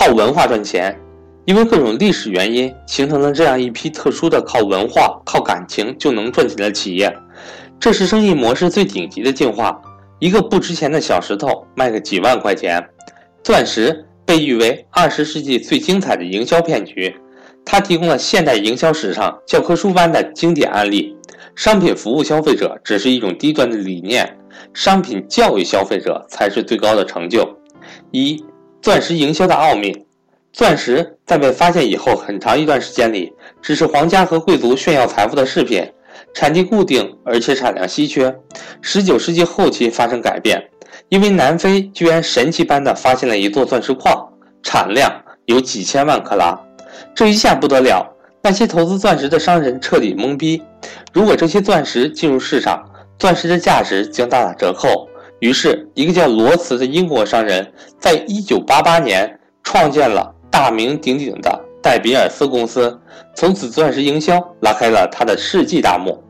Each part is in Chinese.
靠文化赚钱。因为各种历史原因，形成了这样一批特殊的靠文化、靠感情就能赚钱的企业。这是生意模式最顶级的进化。一个不值钱的小石头卖个几万块钱，钻石被誉为二十世纪最精彩的营销骗局。它提供了现代营销史上教科书般的经典案例。商品服务消费者只是一种低端的理念，商品教育消费者才是最高的成就。一、钻石营销的奥秘。钻石在被发现以后，很长一段时间里，只是皇家和贵族炫耀财富的饰品，产地固定，而且产量稀缺。十九世纪后期发生改变，因为南非居然神奇般的发现了一座钻石矿，产量有几千万克拉。这一下不得了，那些投资钻石的商人彻底懵逼。如果这些钻石进入市场，钻石的价值将大打折扣。于是，一个叫罗茨的英国商人，在一九八八年创建了。大名鼎鼎的戴比尔斯公司，从此钻石营销拉开了他的世纪大幕。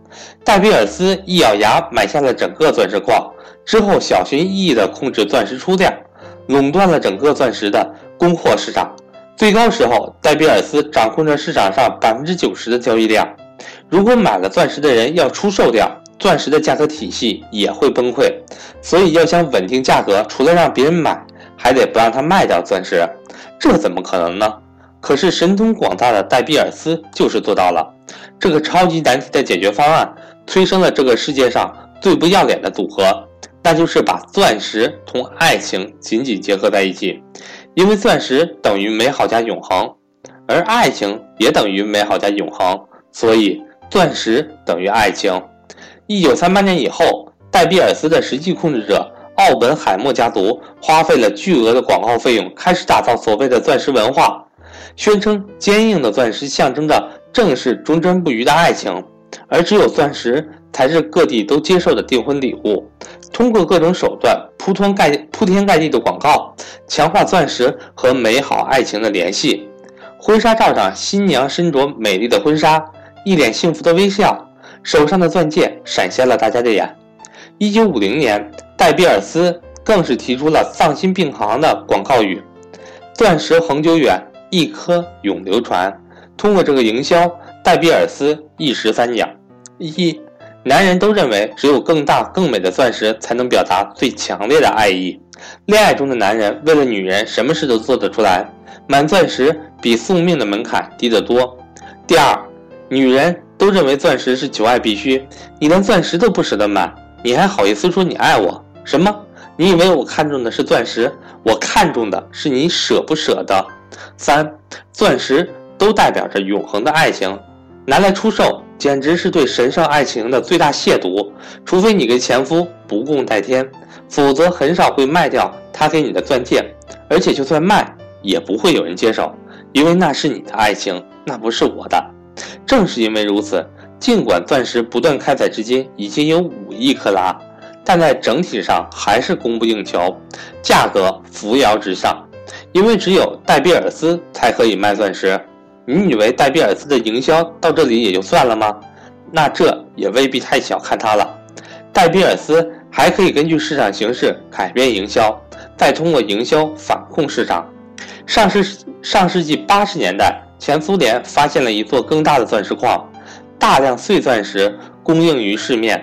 戴比尔斯一咬牙买下了整个钻石矿，之后小心翼翼地控制钻石出价，垄断了整个钻石的供货市场。最高时候，戴比尔斯掌控着市场上百分之九十的交易量。如果买了钻石的人要出售掉，钻石的价格体系也会崩溃。所以要想稳定价格，除了让别人买，还得不让他卖掉钻石。这怎么可能呢？可是神通广大的戴比尔斯就是做到了。这个超级难题的解决方案，催生了这个世界上最不要脸的组合，那就是把钻石同爱情紧紧结合在一起。因为钻石等于美好加永恒，而爱情也等于美好加永恒，所以钻石等于爱情。一九三八年以后，戴比尔斯的实际控制者。奥本海默家族花费了巨额的广告费用，开始打造所谓的钻石文化，宣称坚硬的钻石象征着正是忠贞不渝的爱情，而只有钻石才是各地都接受的订婚礼物。通过各种手段铺天盖铺天盖地的广告，强化钻石和美好爱情的联系。婚纱照上，新娘身着美丽的婚纱，一脸幸福的微笑，手上的钻戒闪瞎了大家的眼。一九五零年。戴比尔斯更是提出了丧心病狂的广告语：“钻石恒久远，一颗永流传。”通过这个营销，戴比尔斯一石三鸟：一，男人都认为只有更大更美的钻石才能表达最强烈的爱意，恋爱中的男人为了女人什么事都做得出来，买钻石比送命的门槛低得多。第二，女人都认为钻石是求爱必须，你连钻石都不舍得买，你还好意思说你爱我？什么？你以为我看中的是钻石？我看中的是你舍不舍得。三，钻石都代表着永恒的爱情，拿来出售简直是对神圣爱情的最大亵渎。除非你跟前夫不共戴天，否则很少会卖掉他给你的钻戒。而且就算卖，也不会有人接手，因为那是你的爱情，那不是我的。正是因为如此，尽管钻石不断开采至今已经有五亿克拉。但在整体上还是供不应求，价格扶摇直上，因为只有戴比尔斯才可以卖钻石。你以为戴比尔斯的营销到这里也就算了吗？那这也未必太小看他了。戴比尔斯还可以根据市场形势改变营销，再通过营销反控市场。上世上世纪八十年代，前苏联发现了一座更大的钻石矿，大量碎钻石供应于市面。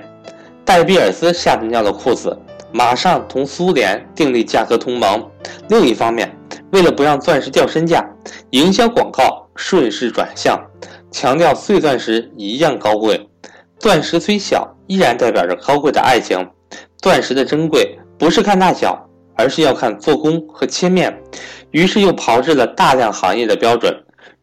戴比尔斯吓得尿了裤子，马上同苏联订立价格同盟。另一方面，为了不让钻石掉身价，营销广告顺势转向，强调碎钻石一样高贵。钻石虽小，依然代表着高贵的爱情。钻石的珍贵不是看大小，而是要看做工和切面。于是又炮制了大量行业的标准。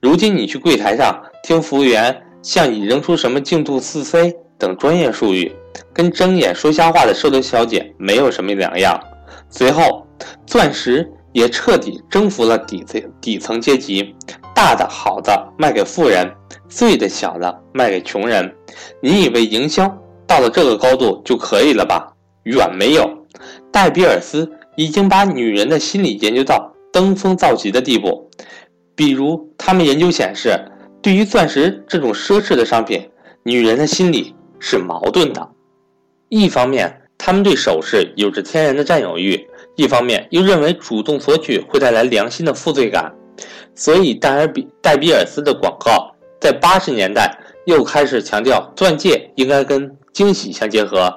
如今你去柜台上听服务员向你扔出什么净度四 C 等专业术语。跟睁眼说瞎话的售楼小姐没有什么两样。随后，钻石也彻底征服了底层底层阶级，大的好的卖给富人，碎的小的卖给穷人。你以为营销到了这个高度就可以了吧？远没有。戴比尔斯已经把女人的心理研究到登峰造极的地步。比如，他们研究显示，对于钻石这种奢侈的商品，女人的心理是矛盾的。一方面，他们对首饰有着天然的占有欲，一方面又认为主动索取会带来良心的负罪感，所以戴尔比戴比尔斯的广告在八十年代又开始强调钻戒应该跟惊喜相结合。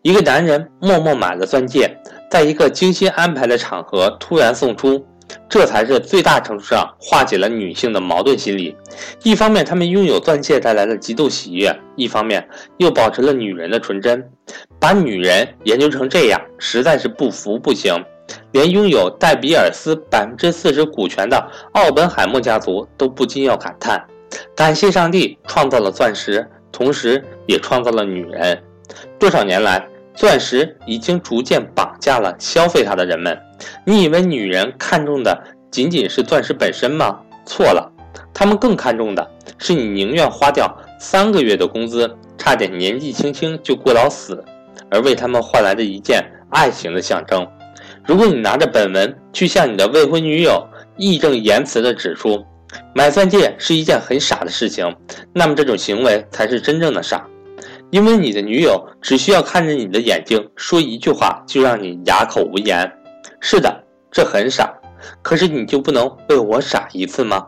一个男人默默买了钻戒，在一个精心安排的场合突然送出。这才是最大程度上化解了女性的矛盾心理。一方面，她们拥有钻戒带来的极度喜悦；一方面，又保持了女人的纯真。把女人研究成这样，实在是不服不行。连拥有戴比尔斯百分之四十股权的奥本海默家族都不禁要感叹：感谢上帝创造了钻石，同时也创造了女人。多少年来，钻石已经逐渐绑架了消费它的人们。你以为女人看重的仅仅是钻石本身吗？错了，她们更看重的是你宁愿花掉三个月的工资，差点年纪轻轻就过劳死，而为他们换来的一件爱情的象征。如果你拿着本文去向你的未婚女友义正言辞地指出买钻戒是一件很傻的事情，那么这种行为才是真正的傻，因为你的女友只需要看着你的眼睛说一句话，就让你哑口无言。是的，这很傻，可是你就不能为我傻一次吗？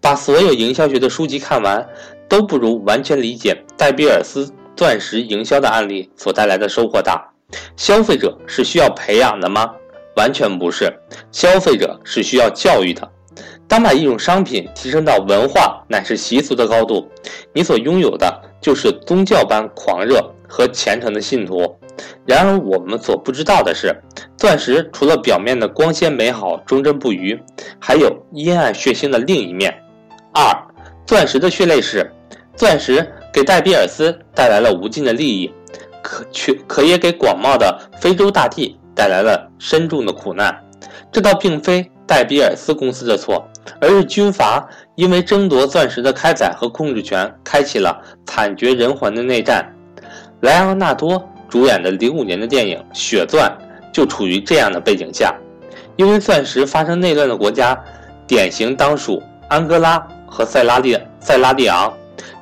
把所有营销学的书籍看完，都不如完全理解戴比尔斯钻石营销的案例所带来的收获大。消费者是需要培养的吗？完全不是，消费者是需要教育的。当把一种商品提升到文化乃至习俗的高度，你所拥有的就是宗教般狂热和虔诚的信徒。然而，我们所不知道的是，钻石除了表面的光鲜美好、忠贞不渝，还有阴暗血腥的另一面。二，钻石的血泪史。钻石给戴比尔斯带来了无尽的利益，可却可也给广袤的非洲大地带来了深重的苦难。这倒并非戴比尔斯公司的错，而是军阀因为争夺钻石的开采和控制权，开启了惨绝人寰的内战。莱昂纳多。主演的零五年的电影《血钻》就处于这样的背景下，因为钻石发生内乱的国家，典型当属安哥拉和塞拉利塞拉利昂。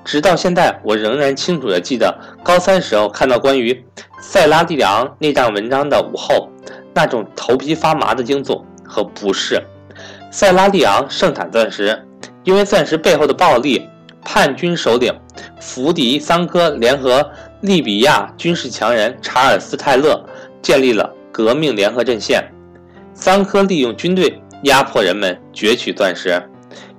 直到现在，我仍然清楚地记得高三时候看到关于塞拉利昂内战文章的午后，那种头皮发麻的惊悚和不适。塞拉利昂盛产钻石，因为钻石背后的暴力，叛军首领弗迪桑科联合。利比亚军事强人查尔斯·泰勒建立了革命联合阵线，桑科利用军队压迫人们攫取钻石，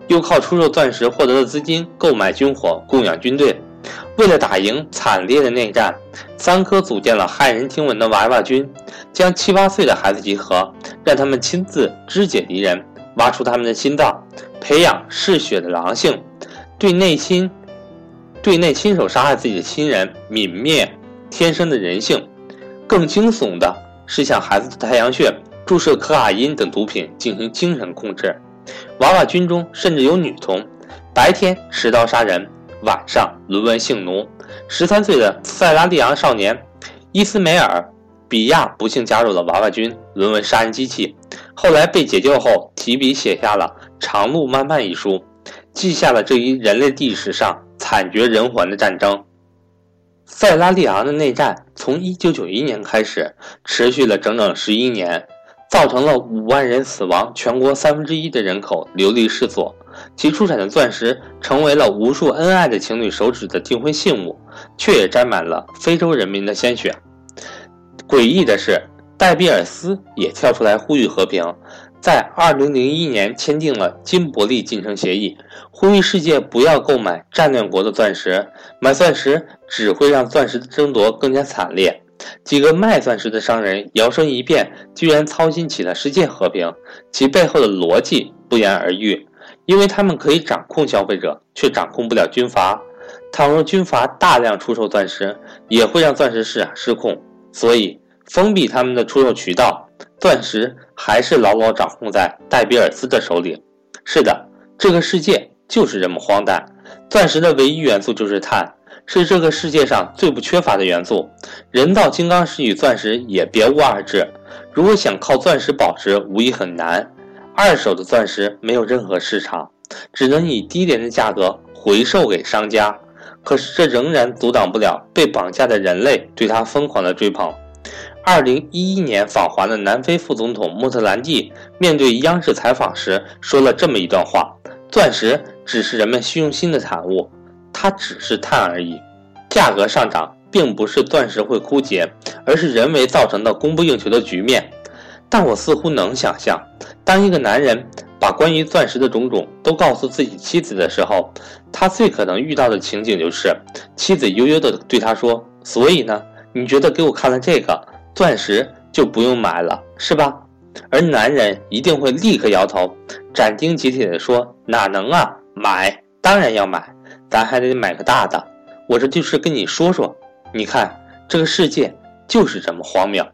又靠出售钻石获得的资金购买军火供养军队。为了打赢惨烈的内战，桑科组建了骇人听闻的娃娃军，将七八岁的孩子集合，让他们亲自肢解敌人，挖出他们的心脏，培养嗜血的狼性，对内心。对内亲手杀害自己的亲人，泯灭天生的人性。更惊悚的是，向孩子的太阳穴注射可卡因等毒品进行精神控制。娃娃军中甚至有女童，白天持刀杀人，晚上沦为性奴。十三岁的塞拉利昂少年伊斯梅尔·比亚不幸加入了娃娃军，沦为杀人机器。后来被解救后，提笔写下了《长路漫漫》一书，记下了这一人类历史上。惨绝人寰的战争，塞拉利昂的内战从1991年开始，持续了整整十一年，造成了五万人死亡，全国三分之一的人口流离失所。其出产的钻石成为了无数恩爱的情侣手指的订婚信物，却也沾满了非洲人民的鲜血。诡异的是，戴比尔斯也跳出来呼吁和平。在二零零一年签订了金伯利进程协议，呼吁世界不要购买战乱国的钻石，买钻石只会让钻石的争夺更加惨烈。几个卖钻石的商人摇身一变，居然操心起了世界和平，其背后的逻辑不言而喻，因为他们可以掌控消费者，却掌控不了军阀。倘若军阀大量出售钻石，也会让钻石市场失控，所以封闭他们的出售渠道。钻石还是牢牢掌控在戴比尔斯的手里。是的，这个世界就是这么荒诞。钻石的唯一元素就是碳，是这个世界上最不缺乏的元素。人造金刚石与钻石也别无二致。如果想靠钻石保值，无疑很难。二手的钻石没有任何市场，只能以低廉的价格回售给商家。可是这仍然阻挡不了被绑架的人类对它疯狂的追捧。二零一一年访华的南非副总统穆特兰蒂面对央视采访时说了这么一段话：“钻石只是人们虚荣心的产物，它只是碳而已。价格上涨并不是钻石会枯竭，而是人为造成的供不应求的局面。”但我似乎能想象，当一个男人把关于钻石的种种都告诉自己妻子的时候，他最可能遇到的情景就是，妻子悠悠地对他说：“所以呢，你觉得给我看了这个钻石就不用买了，是吧？”而男人一定会立刻摇头，斩钉截铁地说：“哪能啊，买当然要买，咱还得买个大的。我这就是跟你说说，你看这个世界就是这么荒谬。”